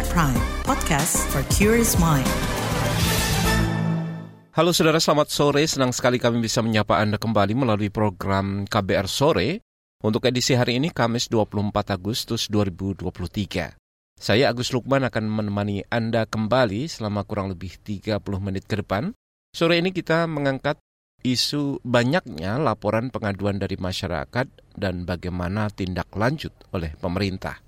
KBR Prime, podcast for curious mind. Halo saudara, selamat sore. Senang sekali kami bisa menyapa Anda kembali melalui program KBR Sore. Untuk edisi hari ini, Kamis 24 Agustus 2023. Saya Agus Lukman akan menemani Anda kembali selama kurang lebih 30 menit ke depan. Sore ini kita mengangkat isu banyaknya laporan pengaduan dari masyarakat dan bagaimana tindak lanjut oleh pemerintah.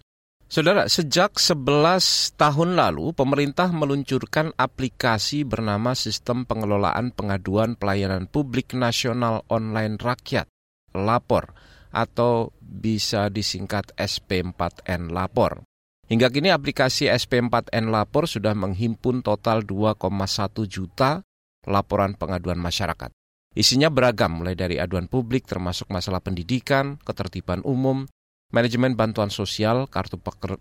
Saudara, sejak 11 tahun lalu, pemerintah meluncurkan aplikasi bernama Sistem Pengelolaan Pengaduan Pelayanan Publik Nasional Online Rakyat, LAPOR, atau bisa disingkat SP4N Lapor. Hingga kini aplikasi SP4N Lapor sudah menghimpun total 2,1 juta laporan pengaduan masyarakat. Isinya beragam mulai dari aduan publik termasuk masalah pendidikan, ketertiban umum, manajemen bantuan sosial, kartu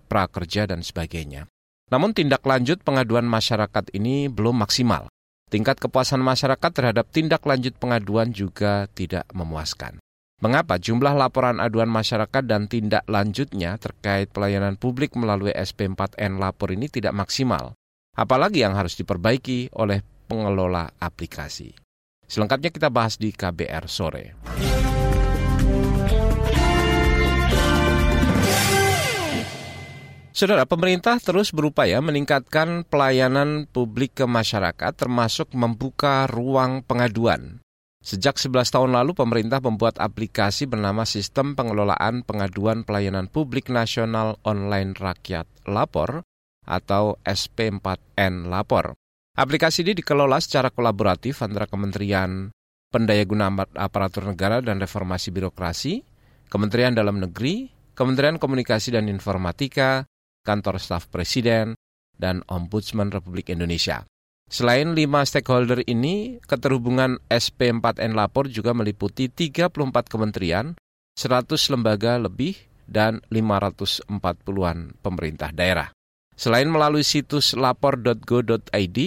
prakerja, dan sebagainya. Namun tindak lanjut pengaduan masyarakat ini belum maksimal. Tingkat kepuasan masyarakat terhadap tindak lanjut pengaduan juga tidak memuaskan. Mengapa jumlah laporan aduan masyarakat dan tindak lanjutnya terkait pelayanan publik melalui SP4N lapor ini tidak maksimal? Apalagi yang harus diperbaiki oleh pengelola aplikasi. Selengkapnya kita bahas di KBR sore. Saudara, pemerintah terus berupaya meningkatkan pelayanan publik ke masyarakat termasuk membuka ruang pengaduan. Sejak 11 tahun lalu pemerintah membuat aplikasi bernama Sistem Pengelolaan Pengaduan Pelayanan Publik Nasional Online Rakyat Lapor atau SP4N Lapor. Aplikasi ini dikelola secara kolaboratif antara Kementerian Pendayagunaan Aparatur Negara dan Reformasi Birokrasi, Kementerian Dalam Negeri, Kementerian Komunikasi dan Informatika, kantor staf presiden, dan Ombudsman Republik Indonesia. Selain lima stakeholder ini, keterhubungan SP4N Lapor juga meliputi 34 kementerian, 100 lembaga lebih, dan 540-an pemerintah daerah. Selain melalui situs lapor.go.id,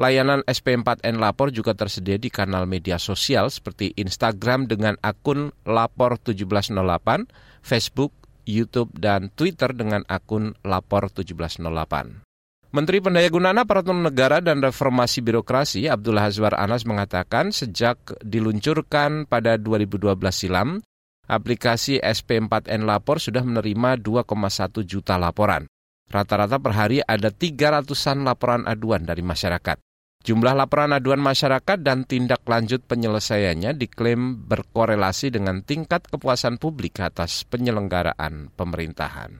layanan SP4N Lapor juga tersedia di kanal media sosial seperti Instagram dengan akun Lapor1708, Facebook YouTube, dan Twitter dengan akun Lapor 1708. Menteri Pendayagunaan Aparatur Negara dan Reformasi Birokrasi Abdullah Hazwar Anas mengatakan sejak diluncurkan pada 2012 silam, aplikasi SP4N Lapor sudah menerima 2,1 juta laporan. Rata-rata per hari ada 300-an laporan aduan dari masyarakat. Jumlah laporan aduan masyarakat dan tindak lanjut penyelesaiannya diklaim berkorelasi dengan tingkat kepuasan publik atas penyelenggaraan pemerintahan.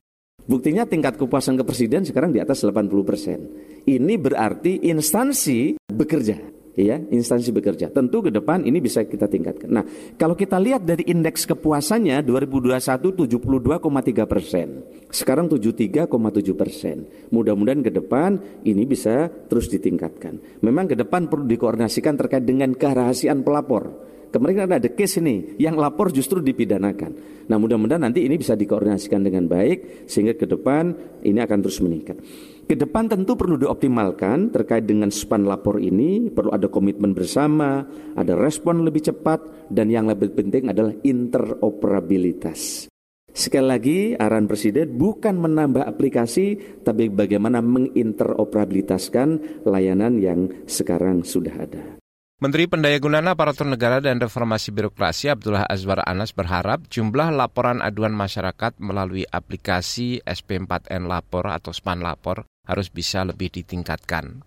Buktinya tingkat kepuasan ke presiden sekarang di atas 80 persen. Ini berarti instansi bekerja ya instansi bekerja. Tentu ke depan ini bisa kita tingkatkan. Nah, kalau kita lihat dari indeks kepuasannya 2021 72,3 persen, sekarang 73,7 persen. Mudah-mudahan ke depan ini bisa terus ditingkatkan. Memang ke depan perlu dikoordinasikan terkait dengan kerahasiaan pelapor. Kemarin ada case ini yang lapor justru dipidanakan. Nah mudah-mudahan nanti ini bisa dikoordinasikan dengan baik sehingga ke depan ini akan terus meningkat. Ke depan tentu perlu dioptimalkan terkait dengan span lapor ini, perlu ada komitmen bersama, ada respon lebih cepat, dan yang lebih penting adalah interoperabilitas. Sekali lagi, arahan Presiden bukan menambah aplikasi, tapi bagaimana menginteroperabilitaskan layanan yang sekarang sudah ada. Menteri Pendayagunaan Aparatur Negara dan Reformasi Birokrasi Abdullah Azwar Anas berharap jumlah laporan aduan masyarakat melalui aplikasi SP4N Lapor atau SPAN Lapor harus bisa lebih ditingkatkan.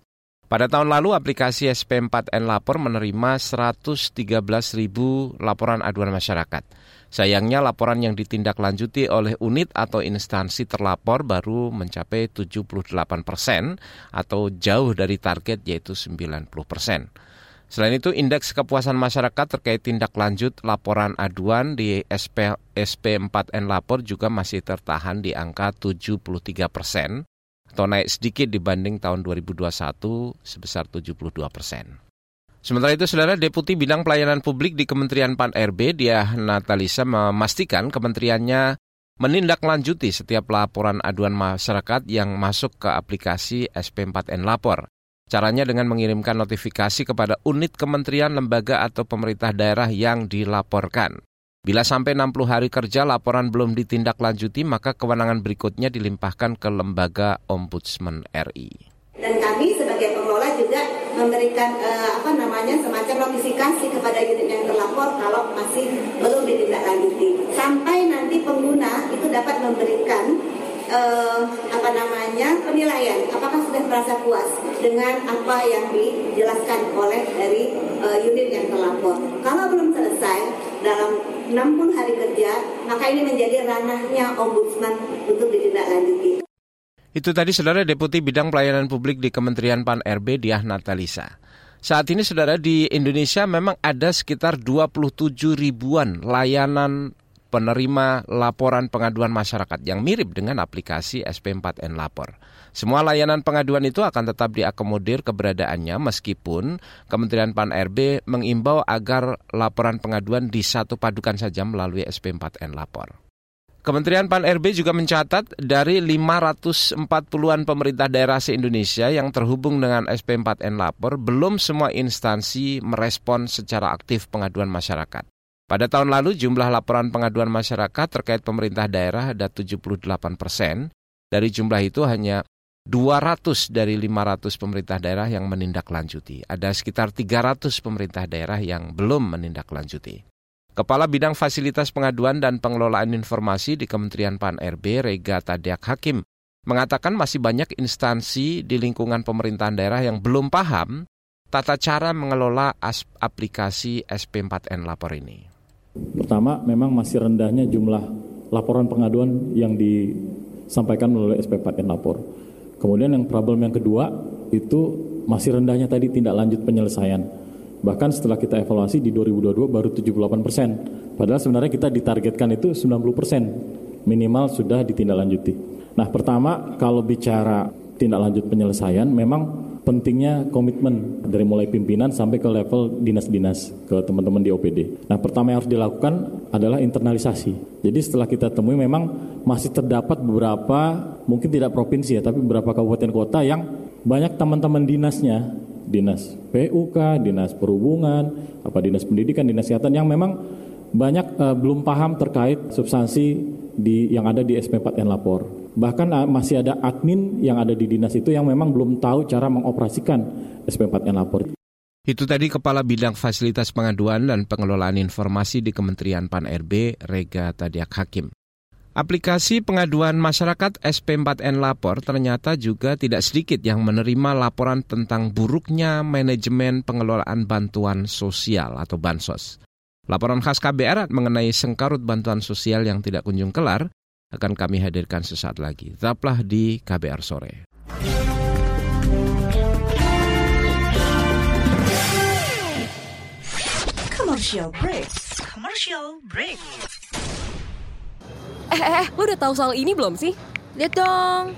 Pada tahun lalu aplikasi SP4N Lapor menerima 113 ribu laporan aduan masyarakat. Sayangnya laporan yang ditindaklanjuti oleh unit atau instansi terlapor baru mencapai 78 persen atau jauh dari target yaitu 90 persen. Selain itu, indeks kepuasan masyarakat terkait tindak lanjut laporan aduan di SP, SP4N Lapor juga masih tertahan di angka 73 persen atau naik sedikit dibanding tahun 2021 sebesar 72 persen. Sementara itu, Saudara Deputi Bidang Pelayanan Publik di Kementerian PAN-RB, Dia Natalisa memastikan kementeriannya menindaklanjuti setiap laporan aduan masyarakat yang masuk ke aplikasi SP4N Lapor. Caranya dengan mengirimkan notifikasi kepada unit kementerian, lembaga, atau pemerintah daerah yang dilaporkan. Bila sampai 60 hari kerja laporan belum ditindaklanjuti, maka kewenangan berikutnya dilimpahkan ke Lembaga Ombudsman RI. Dan kami sebagai pengelola juga memberikan uh, apa namanya semacam notifikasi kepada unit yang terlapor kalau masih belum ditindaklanjuti. Sampai nanti pengguna itu dapat memberikan uh, apa namanya penilaian apakah sudah merasa puas dengan apa yang dijelaskan oleh dari uh, unit yang terlapor. Kalau belum selesai dalam 60 hari kerja, maka ini menjadi ranahnya ombudsman untuk ditindaklanjuti. Itu tadi saudara Deputi Bidang Pelayanan Publik di Kementerian Pan RB Diah Natalisa. Saat ini saudara di Indonesia memang ada sekitar 27 ribuan layanan penerima laporan pengaduan masyarakat yang mirip dengan aplikasi SP4N Lapor. Semua layanan pengaduan itu akan tetap diakomodir keberadaannya meskipun Kementerian Pan RB mengimbau agar laporan pengaduan di satu padukan saja melalui SP4N Lapor. Kementerian Pan RB juga mencatat dari 540-an pemerintah daerah se-Indonesia yang terhubung dengan SP4N Lapor, belum semua instansi merespon secara aktif pengaduan masyarakat. Pada tahun lalu jumlah laporan pengaduan masyarakat terkait pemerintah daerah ada 78 persen. Dari jumlah itu hanya 200 dari 500 pemerintah daerah yang menindaklanjuti. Ada sekitar 300 pemerintah daerah yang belum menindaklanjuti. Kepala Bidang Fasilitas Pengaduan dan Pengelolaan Informasi di Kementerian Pan RB, Rega Tadiak Hakim, mengatakan masih banyak instansi di lingkungan pemerintahan daerah yang belum paham tata cara mengelola aplikasi SP4N Lapor ini. Pertama, memang masih rendahnya jumlah laporan pengaduan yang disampaikan melalui SP4N Lapor. Kemudian yang problem yang kedua itu masih rendahnya tadi tindak lanjut penyelesaian Bahkan setelah kita evaluasi di 2022 baru 78 persen. Padahal sebenarnya kita ditargetkan itu 90 persen minimal sudah ditindaklanjuti. Nah pertama kalau bicara tindak lanjut penyelesaian memang pentingnya komitmen dari mulai pimpinan sampai ke level dinas-dinas ke teman-teman di OPD. Nah, pertama yang harus dilakukan adalah internalisasi. Jadi setelah kita temui memang masih terdapat beberapa mungkin tidak provinsi ya, tapi beberapa kabupaten kota yang banyak teman-teman dinasnya dinas PUK, dinas perhubungan, apa dinas pendidikan, dinas kesehatan yang memang banyak uh, belum paham terkait substansi di yang ada di SP4N lapor. Bahkan uh, masih ada admin yang ada di dinas itu yang memang belum tahu cara mengoperasikan SP4N lapor. Itu tadi Kepala Bidang Fasilitas Pengaduan dan Pengelolaan Informasi di Kementerian Pan RB, Rega Tadiak Hakim. Aplikasi pengaduan masyarakat SP4N Lapor ternyata juga tidak sedikit yang menerima laporan tentang buruknya manajemen pengelolaan bantuan sosial atau bansos. Laporan khas KBR mengenai sengkarut bantuan sosial yang tidak kunjung kelar akan kami hadirkan sesaat lagi. Tetaplah di KBR sore. Commercial break. Commercial break. Eh, eh, eh, lu udah tahu soal ini belum sih? Lihat dong.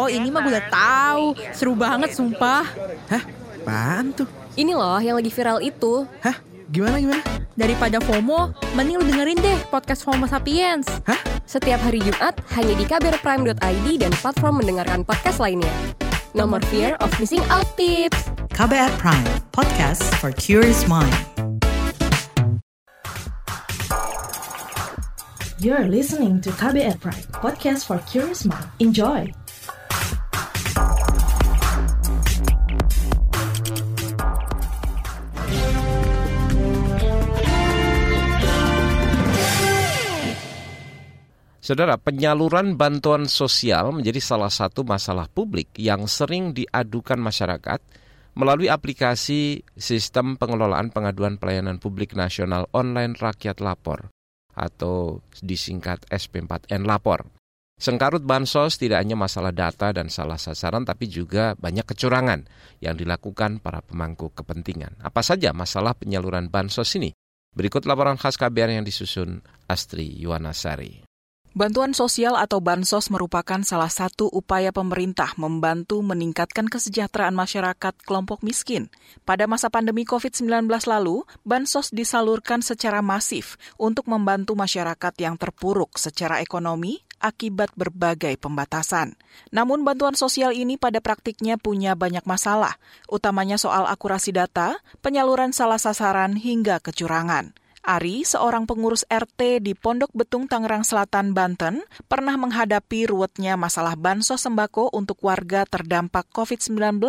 oh, ini mah gue udah tahu. Seru banget, sumpah. Hah? Apaan tuh? Ini loh yang lagi viral itu. Hah? Gimana gimana? Daripada FOMO, mending lu dengerin deh podcast FOMO Sapiens. Hah? Setiap hari Jumat hanya di kbrprime.id dan platform mendengarkan podcast lainnya. Nomor fear of missing out tips. KBR Prime, podcast for curious mind. You're listening to KBR Pride, podcast for curious mind. Enjoy! Saudara, penyaluran bantuan sosial menjadi salah satu masalah publik yang sering diadukan masyarakat melalui aplikasi Sistem Pengelolaan Pengaduan Pelayanan Publik Nasional Online Rakyat Lapor atau disingkat SP4N lapor. Sengkarut bansos tidak hanya masalah data dan salah sasaran tapi juga banyak kecurangan yang dilakukan para pemangku kepentingan. Apa saja masalah penyaluran bansos ini? Berikut laporan khas KBR yang disusun Astri Yuwanasari. Bantuan sosial atau bansos merupakan salah satu upaya pemerintah membantu meningkatkan kesejahteraan masyarakat kelompok miskin. Pada masa pandemi COVID-19 lalu, bansos disalurkan secara masif untuk membantu masyarakat yang terpuruk secara ekonomi akibat berbagai pembatasan. Namun bantuan sosial ini pada praktiknya punya banyak masalah, utamanya soal akurasi data, penyaluran salah sasaran hingga kecurangan. Ari, seorang pengurus RT di Pondok Betung, Tangerang Selatan, Banten, pernah menghadapi ruwetnya masalah bansos sembako untuk warga terdampak COVID-19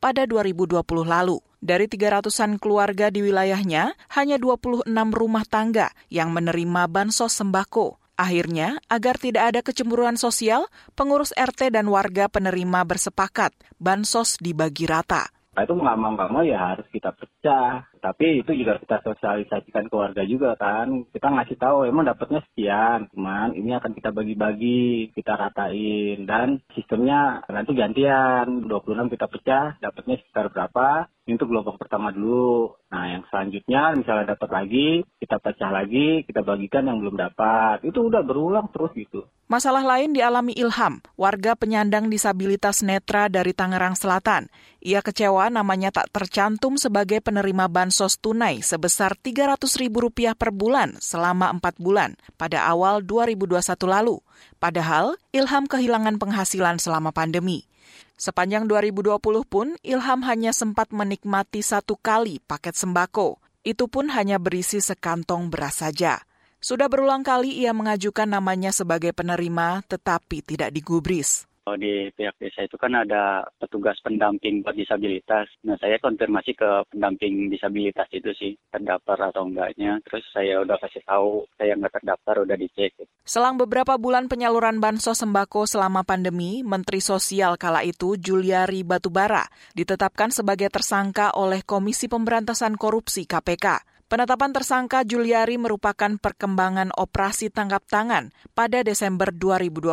pada 2020 lalu. Dari 300-an keluarga di wilayahnya, hanya 26 rumah tangga yang menerima bansos sembako. Akhirnya, agar tidak ada kecemburuan sosial, pengurus RT dan warga penerima bersepakat bansos dibagi rata. Nah itu mau ya harus kita pecah tapi itu juga kita sosialisasikan ke warga juga kan. Kita ngasih tahu emang dapatnya sekian cuman ini akan kita bagi-bagi kita ratain. Dan sistemnya nanti gantian 26 kita pecah dapatnya sekitar berapa? Ini untuk gelombang pertama dulu. Nah yang selanjutnya misalnya dapat lagi kita pecah lagi kita bagikan yang belum dapat. Itu udah berulang terus gitu. Masalah lain dialami Ilham, warga penyandang disabilitas netra dari Tangerang Selatan. Ia kecewa namanya tak tercantum sebagai penerima bantuan bansos tunai sebesar Rp300.000 per bulan selama 4 bulan pada awal 2021 lalu. Padahal Ilham kehilangan penghasilan selama pandemi. Sepanjang 2020 pun, Ilham hanya sempat menikmati satu kali paket sembako. Itu pun hanya berisi sekantong beras saja. Sudah berulang kali ia mengajukan namanya sebagai penerima, tetapi tidak digubris. Kalau di pihak desa itu kan ada petugas pendamping buat disabilitas. Nah saya konfirmasi ke pendamping disabilitas itu sih terdaftar atau enggaknya. Terus saya udah kasih tahu saya nggak terdaftar udah dicek. Selang beberapa bulan penyaluran bansos sembako selama pandemi, Menteri Sosial kala itu Juliari Batubara ditetapkan sebagai tersangka oleh Komisi Pemberantasan Korupsi KPK. Penetapan tersangka Juliari merupakan perkembangan operasi tangkap tangan pada Desember 2020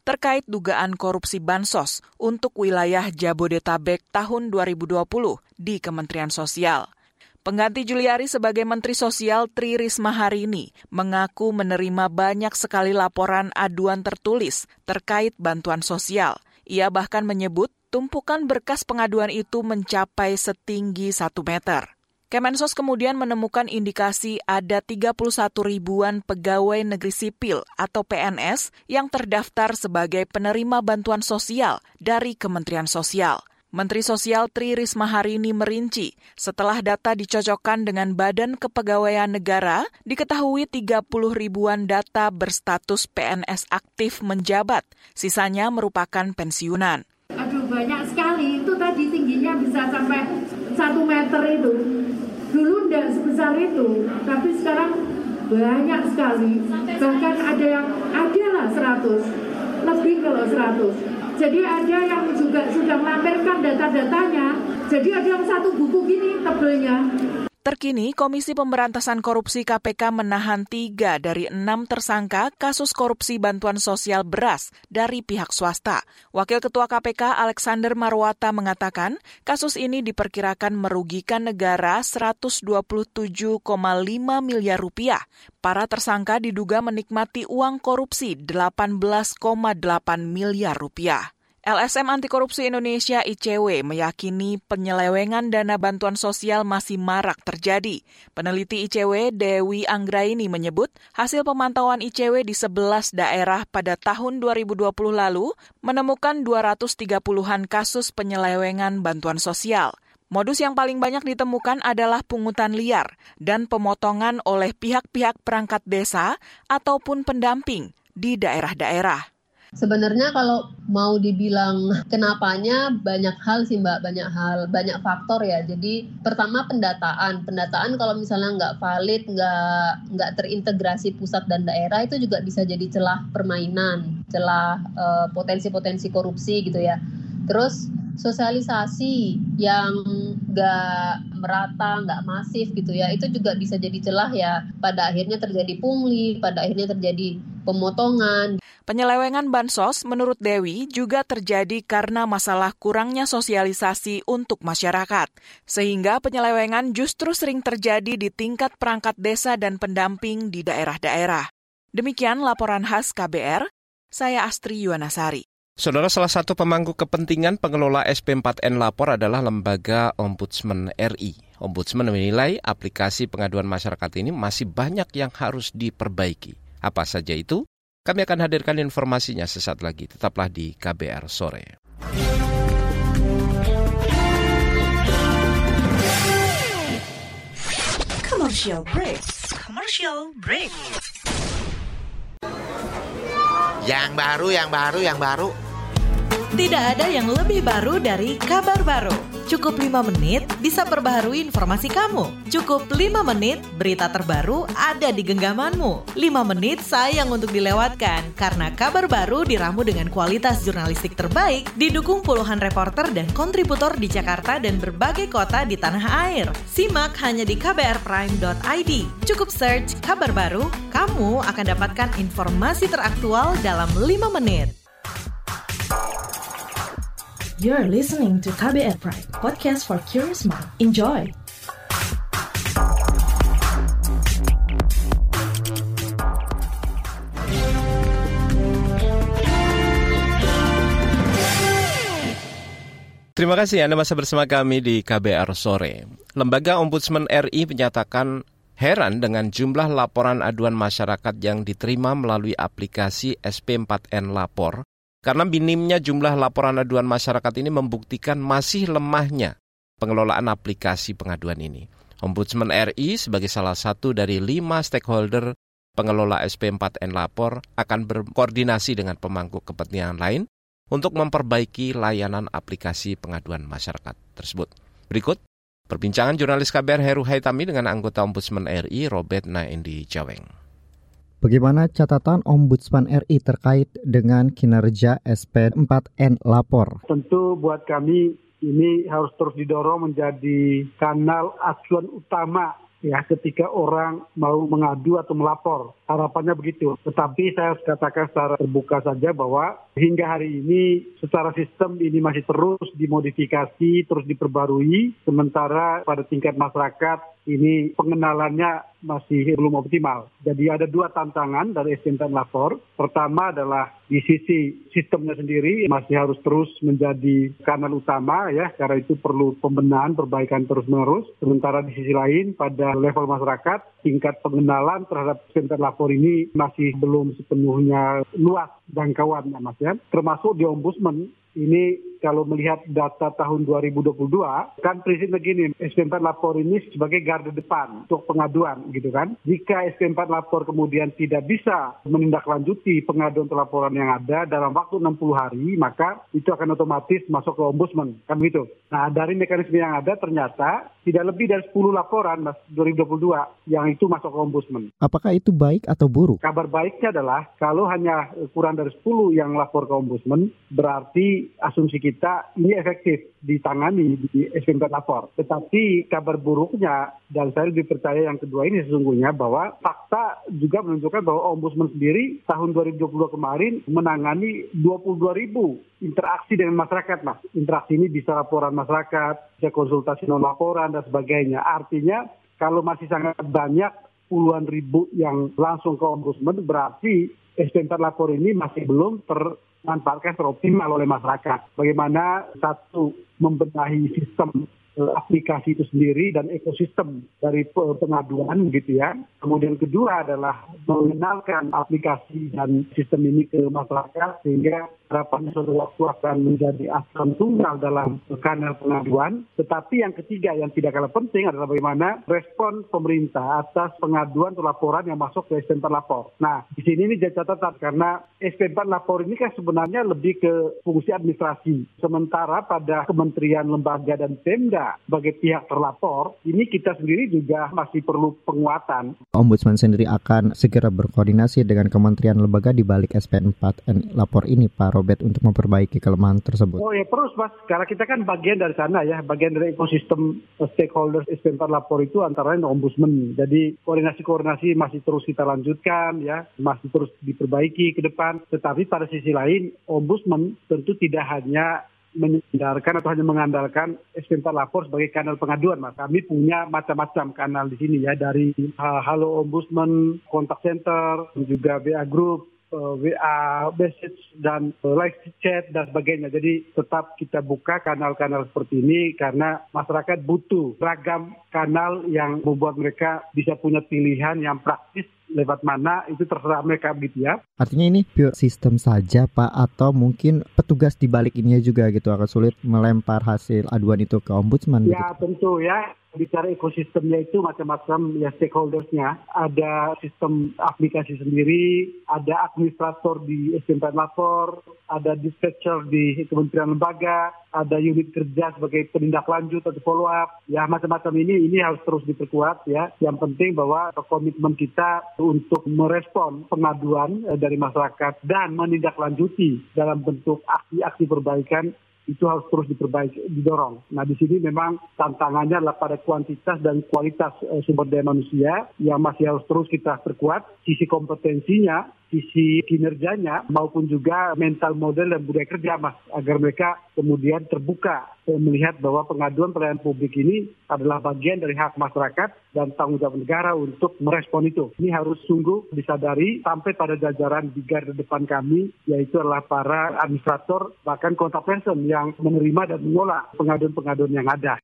terkait dugaan korupsi bansos untuk wilayah Jabodetabek tahun 2020 di Kementerian Sosial. Pengganti Juliari sebagai Menteri Sosial Tri Risma hari ini mengaku menerima banyak sekali laporan aduan tertulis terkait bantuan sosial. Ia bahkan menyebut tumpukan berkas pengaduan itu mencapai setinggi satu meter. Kemensos kemudian menemukan indikasi ada 31 ribuan pegawai negeri sipil atau PNS yang terdaftar sebagai penerima bantuan sosial dari Kementerian Sosial. Menteri Sosial Tri Risma hari ini merinci, setelah data dicocokkan dengan Badan Kepegawaian Negara, diketahui 30 ribuan data berstatus PNS aktif menjabat, sisanya merupakan pensiunan. Aduh banyak sekali, itu tadi tingginya bisa sampai satu meter itu sebesar itu tapi sekarang banyak sekali. Bahkan ada yang ada lah 100 lebih kalau 100 jadi ada yang juga sudah melampirkan data-datanya. Jadi ada yang satu buku gini tebelnya Terkini, Komisi Pemberantasan Korupsi KPK menahan tiga dari enam tersangka kasus korupsi bantuan sosial beras dari pihak swasta. Wakil Ketua KPK Alexander Marwata mengatakan kasus ini diperkirakan merugikan negara 127,5 miliar rupiah. Para tersangka diduga menikmati uang korupsi 18,8 miliar rupiah. LSM Anti Korupsi Indonesia ICW meyakini penyelewengan dana bantuan sosial masih marak terjadi. Peneliti ICW Dewi Anggraini menyebut hasil pemantauan ICW di 11 daerah pada tahun 2020 lalu menemukan 230-an kasus penyelewengan bantuan sosial. Modus yang paling banyak ditemukan adalah pungutan liar dan pemotongan oleh pihak-pihak perangkat desa ataupun pendamping di daerah-daerah. Sebenarnya kalau mau dibilang kenapanya banyak hal sih mbak, banyak hal, banyak faktor ya. Jadi pertama pendataan, pendataan kalau misalnya nggak valid, nggak nggak terintegrasi pusat dan daerah itu juga bisa jadi celah permainan, celah uh, potensi-potensi korupsi gitu ya. Terus sosialisasi yang nggak merata, nggak masif gitu ya, itu juga bisa jadi celah ya. Pada akhirnya terjadi pungli, pada akhirnya terjadi pemotongan. Penyelewengan bansos menurut Dewi juga terjadi karena masalah kurangnya sosialisasi untuk masyarakat. Sehingga penyelewengan justru sering terjadi di tingkat perangkat desa dan pendamping di daerah-daerah. Demikian laporan khas KBR, saya Astri Yuwanasari. Saudara salah satu pemangku kepentingan pengelola SP4N Lapor adalah lembaga Ombudsman RI. Ombudsman menilai aplikasi pengaduan masyarakat ini masih banyak yang harus diperbaiki. Apa saja itu? Kami akan hadirkan informasinya sesaat lagi. Tetaplah di KBR sore. Commercial break. Commercial break. Yang baru, yang baru, yang baru. Tidak ada yang lebih baru dari kabar baru. Cukup 5 menit bisa perbaharui informasi kamu. Cukup 5 menit berita terbaru ada di genggamanmu. 5 menit sayang untuk dilewatkan karena kabar baru diramu dengan kualitas jurnalistik terbaik didukung puluhan reporter dan kontributor di Jakarta dan berbagai kota di tanah air. Simak hanya di kbrprime.id. Cukup search kabar baru, kamu akan dapatkan informasi teraktual dalam 5 menit. You're listening to KBR Prime, podcast for curious mind. Enjoy! Terima kasih Anda masih bersama kami di KBR Sore. Lembaga Ombudsman RI menyatakan heran dengan jumlah laporan aduan masyarakat yang diterima melalui aplikasi SP4N Lapor karena minimnya jumlah laporan aduan masyarakat ini membuktikan masih lemahnya pengelolaan aplikasi pengaduan ini. Ombudsman RI sebagai salah satu dari lima stakeholder pengelola SP4N Lapor akan berkoordinasi dengan pemangku kepentingan lain untuk memperbaiki layanan aplikasi pengaduan masyarakat tersebut. Berikut perbincangan jurnalis KBR Heru Haitami dengan anggota Ombudsman RI Robert Naendi Jaweng. Bagaimana catatan Ombudsman RI terkait dengan kinerja SP4N Lapor? Tentu buat kami ini harus terus didorong menjadi kanal acuan utama ya ketika orang mau mengadu atau melapor. Harapannya begitu. Tetapi saya harus katakan secara terbuka saja bahwa hingga hari ini secara sistem ini masih terus dimodifikasi, terus diperbarui. Sementara pada tingkat masyarakat ini pengenalannya masih belum optimal. Jadi ada dua tantangan dari SMT Lapor. Pertama adalah di sisi sistemnya sendiri masih harus terus menjadi kanal utama ya, karena itu perlu pembenahan, perbaikan terus-menerus. Sementara di sisi lain pada level masyarakat tingkat pengenalan terhadap SMT Lapor ini masih belum sepenuhnya luas jangkauannya Mas ya. Termasuk di Ombudsman ini kalau melihat data tahun 2022 kan prinsipnya gini SP4 lapor ini sebagai garda depan untuk pengaduan gitu kan? Jika SP4 lapor kemudian tidak bisa menindaklanjuti pengaduan atau laporan yang ada dalam waktu 60 hari maka itu akan otomatis masuk ke ombudsman kan gitu nah dari mekanisme yang ada ternyata tidak lebih dari 10 laporan mas 2022 yang itu masuk ke ombudsman. Apakah itu baik atau buruk? Kabar baiknya adalah kalau hanya kurang dari 10 yang lapor ke ombudsman berarti asumsi kita ini efektif ditangani di SP4 lapor. Tetapi kabar buruknya dan saya lebih percaya yang kedua ini sesungguhnya bahwa fakta juga menunjukkan bahwa Ombudsman sendiri tahun 2022 kemarin menangani 22 ribu interaksi dengan masyarakat mas. Interaksi ini bisa laporan masyarakat, bisa konsultasi non laporan dan sebagainya. Artinya kalau masih sangat banyak puluhan ribu yang langsung ke ombudsman berarti SP4 lapor ini masih belum termanfaatkan teroptimal oleh masyarakat. Bagaimana satu membenahi sistem aplikasi itu sendiri dan ekosistem dari pengaduan gitu ya. Kemudian kedua adalah mengenalkan aplikasi dan sistem ini ke masyarakat sehingga harapannya suatu waktu akan menjadi asam tunggal dalam kanal pengaduan. Tetapi yang ketiga yang tidak kalah penting adalah bagaimana respon pemerintah atas pengaduan atau laporan yang masuk ke SP4 Lapor. Nah, di sini ini jadi catatan karena SP4 Lapor ini kan sebenarnya lebih ke fungsi administrasi. Sementara pada kementerian, lembaga, dan Pemda sebagai pihak terlapor, ini kita sendiri juga masih perlu penguatan. Ombudsman sendiri akan segera berkoordinasi dengan kementerian lembaga di balik SP4 lapor ini, Pak Robert, untuk memperbaiki kelemahan tersebut. Oh ya terus Mas, karena kita kan bagian dari sana ya, bagian dari ekosistem stakeholders SP4 lapor itu antara lain Ombudsman. Jadi koordinasi-koordinasi masih terus kita lanjutkan ya, masih terus diperbaiki ke depan. Tetapi pada sisi lain, Ombudsman tentu tidak hanya menyandarkan atau hanya mengandalkan SP4 lapor sebagai kanal pengaduan mas. Kami punya macam-macam kanal di sini ya dari uh, Halo Ombudsman, Kontak Center, juga BA Group, uh, WA message dan uh, live chat dan sebagainya. Jadi tetap kita buka kanal-kanal seperti ini karena masyarakat butuh ragam kanal yang membuat mereka bisa punya pilihan yang praktis lewat mana itu terserah mereka gitu ya. Artinya ini pure sistem saja Pak atau mungkin petugas di balik ini juga gitu akan sulit melempar hasil aduan itu ke ombudsman Ya gitu. tentu ya bicara ekosistemnya itu macam-macam ya stakeholdersnya. Ada sistem aplikasi sendiri, ada administrator di SMPN Lapor, ada dispatcher di Kementerian Lembaga, ada unit kerja sebagai penindaklanjut atau follow up. Ya macam-macam ini ini harus terus diperkuat ya. Yang penting bahwa komitmen kita untuk merespon pengaduan eh, dari masyarakat dan menindaklanjuti dalam bentuk aksi-aksi perbaikan itu harus terus diperbaiki, didorong. Nah di sini memang tantangannya adalah pada kuantitas dan kualitas eh, sumber daya manusia yang masih harus terus kita perkuat. Sisi kompetensinya sisi kinerjanya maupun juga mental model dan budaya kerja mas agar mereka kemudian terbuka melihat bahwa pengaduan pelayanan publik ini adalah bagian dari hak masyarakat dan tanggung jawab negara untuk merespon itu. Ini harus sungguh disadari sampai pada jajaran di garda depan kami yaitu adalah para administrator bahkan kontak person yang menerima dan mengolah pengaduan-pengaduan yang ada.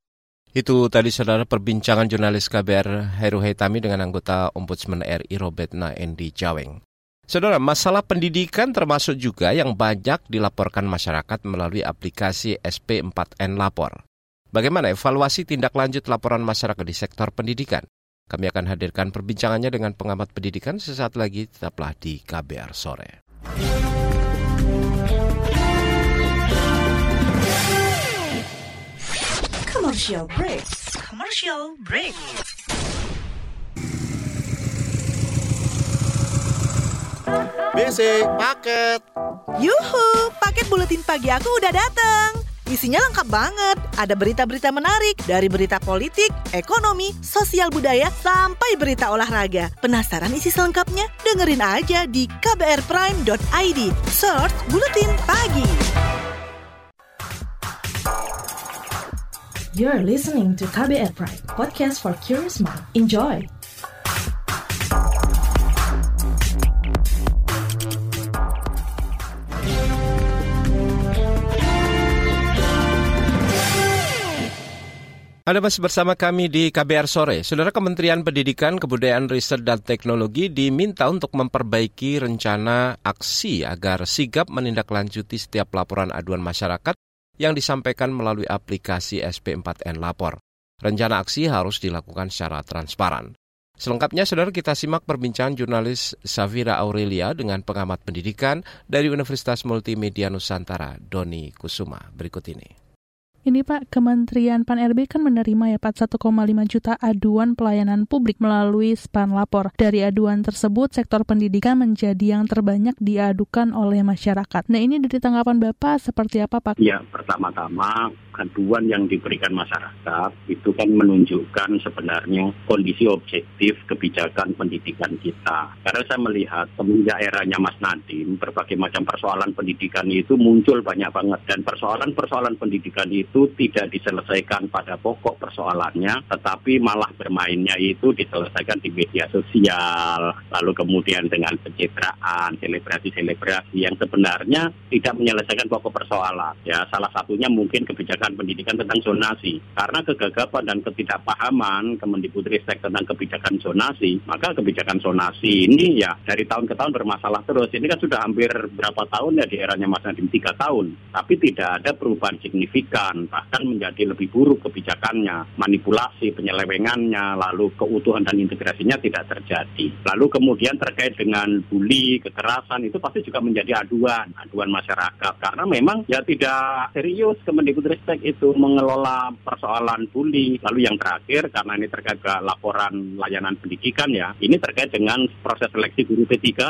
Itu tadi saudara perbincangan jurnalis KBR Heru Haitami dengan anggota Ombudsman RI Robetna Endi Jaweng. Saudara, masalah pendidikan termasuk juga yang banyak dilaporkan masyarakat melalui aplikasi SP4N Lapor. Bagaimana evaluasi tindak lanjut laporan masyarakat di sektor pendidikan? Kami akan hadirkan perbincangannya dengan pengamat pendidikan sesaat lagi, tetaplah di KBR Sore. Commercial break. Commercial break. BC, paket. Yuhu, paket buletin pagi aku udah datang. Isinya lengkap banget. Ada berita-berita menarik dari berita politik, ekonomi, sosial budaya, sampai berita olahraga. Penasaran isi selengkapnya? Dengerin aja di kbrprime.id. Search Buletin Pagi. You're listening to KBR Prime, podcast for curious mind. Enjoy! Anda masih bersama kami di KBR Sore. Saudara Kementerian Pendidikan, Kebudayaan, Riset, dan Teknologi diminta untuk memperbaiki rencana aksi agar sigap menindaklanjuti setiap laporan aduan masyarakat yang disampaikan melalui aplikasi SP4N Lapor. Rencana aksi harus dilakukan secara transparan. Selengkapnya, saudara kita simak perbincangan jurnalis Safira Aurelia dengan pengamat pendidikan dari Universitas Multimedia Nusantara, Doni Kusuma. Berikut ini. Ini Pak, Kementerian Pan-RB kan menerima ya Pak 1,5 juta aduan pelayanan publik melalui SPAN Lapor. Dari aduan tersebut, sektor pendidikan menjadi yang terbanyak diadukan oleh masyarakat. Nah ini dari tanggapan Bapak seperti apa Pak? Ya, pertama-tama aduan yang diberikan masyarakat itu kan menunjukkan sebenarnya kondisi objektif kebijakan pendidikan kita. Karena saya melihat semenjak eranya Mas Nadiem, berbagai macam persoalan pendidikan itu muncul banyak banget. Dan persoalan-persoalan pendidikan itu tidak diselesaikan pada pokok persoalannya, tetapi malah bermainnya itu diselesaikan di media sosial, lalu kemudian dengan pencitraan, selebrasi-selebrasi yang sebenarnya tidak menyelesaikan pokok persoalan. Ya, salah satunya mungkin kebijakan kebijakan pendidikan tentang zonasi. Karena kegagapan dan ketidakpahaman Kemendikbudristek tentang kebijakan zonasi, maka kebijakan zonasi ini ya dari tahun ke tahun bermasalah terus. Ini kan sudah hampir berapa tahun ya di eranya Mas Nadiem tiga tahun, tapi tidak ada perubahan signifikan, bahkan menjadi lebih buruk kebijakannya, manipulasi, penyelewengannya, lalu keutuhan dan integrasinya tidak terjadi. Lalu kemudian terkait dengan bully, kekerasan itu pasti juga menjadi aduan, aduan masyarakat karena memang ya tidak serius Kemendikbudristek itu mengelola persoalan bully. Lalu yang terakhir, karena ini terkait ke laporan layanan pendidikan ya, ini terkait dengan proses seleksi guru P3K,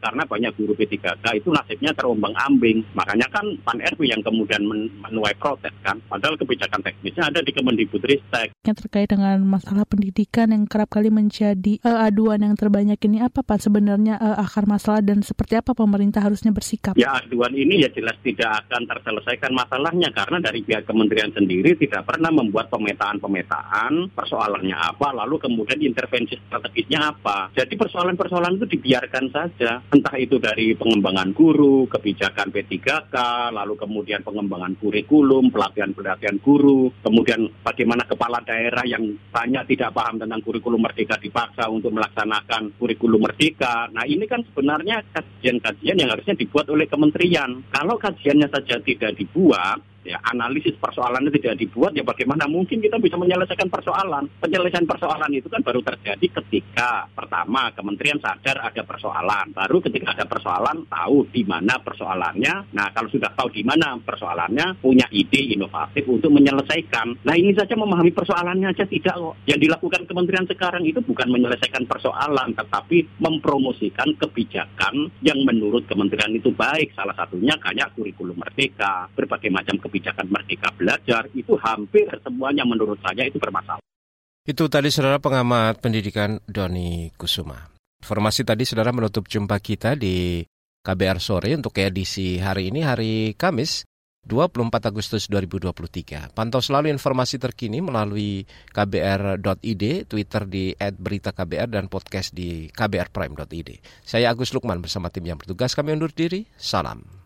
karena banyak guru P3K itu nasibnya terombang ambing. Makanya kan Pan RB yang kemudian menuai protes kan, padahal kebijakan teknisnya ada di Kemendikbudristek. Yang terkait dengan masalah pendidikan yang kerap kali menjadi uh, aduan yang terbanyak ini apa Pak sebenarnya uh, akar masalah dan seperti apa pemerintah harusnya bersikap? Ya aduan ini ya jelas tidak akan terselesaikan masalahnya karena dari pihak kementerian sendiri tidak pernah membuat pemetaan-pemetaan persoalannya apa, lalu kemudian intervensi strategisnya apa. Jadi persoalan-persoalan itu dibiarkan saja, entah itu dari pengembangan guru, kebijakan P3K, lalu kemudian pengembangan kurikulum, pelatihan-pelatihan guru, kemudian bagaimana kepala daerah yang banyak tidak paham tentang kurikulum merdeka dipaksa untuk melaksanakan kurikulum merdeka. Nah ini kan sebenarnya kajian-kajian yang harusnya dibuat oleh kementerian. Kalau kajiannya saja tidak dibuat, ya analisis persoalannya tidak dibuat ya bagaimana mungkin kita bisa menyelesaikan persoalan? Penyelesaian persoalan itu kan baru terjadi ketika pertama kementerian sadar ada persoalan baru ketika ada persoalan tahu di mana persoalannya. Nah kalau sudah tahu di mana persoalannya punya ide inovatif untuk menyelesaikan. Nah ini saja memahami persoalannya aja tidak kok. Yang dilakukan kementerian sekarang itu bukan menyelesaikan persoalan tetapi mempromosikan kebijakan yang menurut kementerian itu baik. Salah satunya kayak kurikulum merdeka berbagai macam kebijakan merdeka belajar itu hampir semuanya menurut saya itu bermasalah itu tadi saudara pengamat pendidikan Doni Kusuma. Informasi tadi saudara menutup jumpa kita di KBR sore untuk edisi hari ini hari Kamis 24 Agustus 2023. Pantau selalu informasi terkini melalui kbr.id, Twitter di @beritaKBR dan podcast di kbrprime.id. Saya Agus Lukman bersama tim yang bertugas kami undur diri. Salam.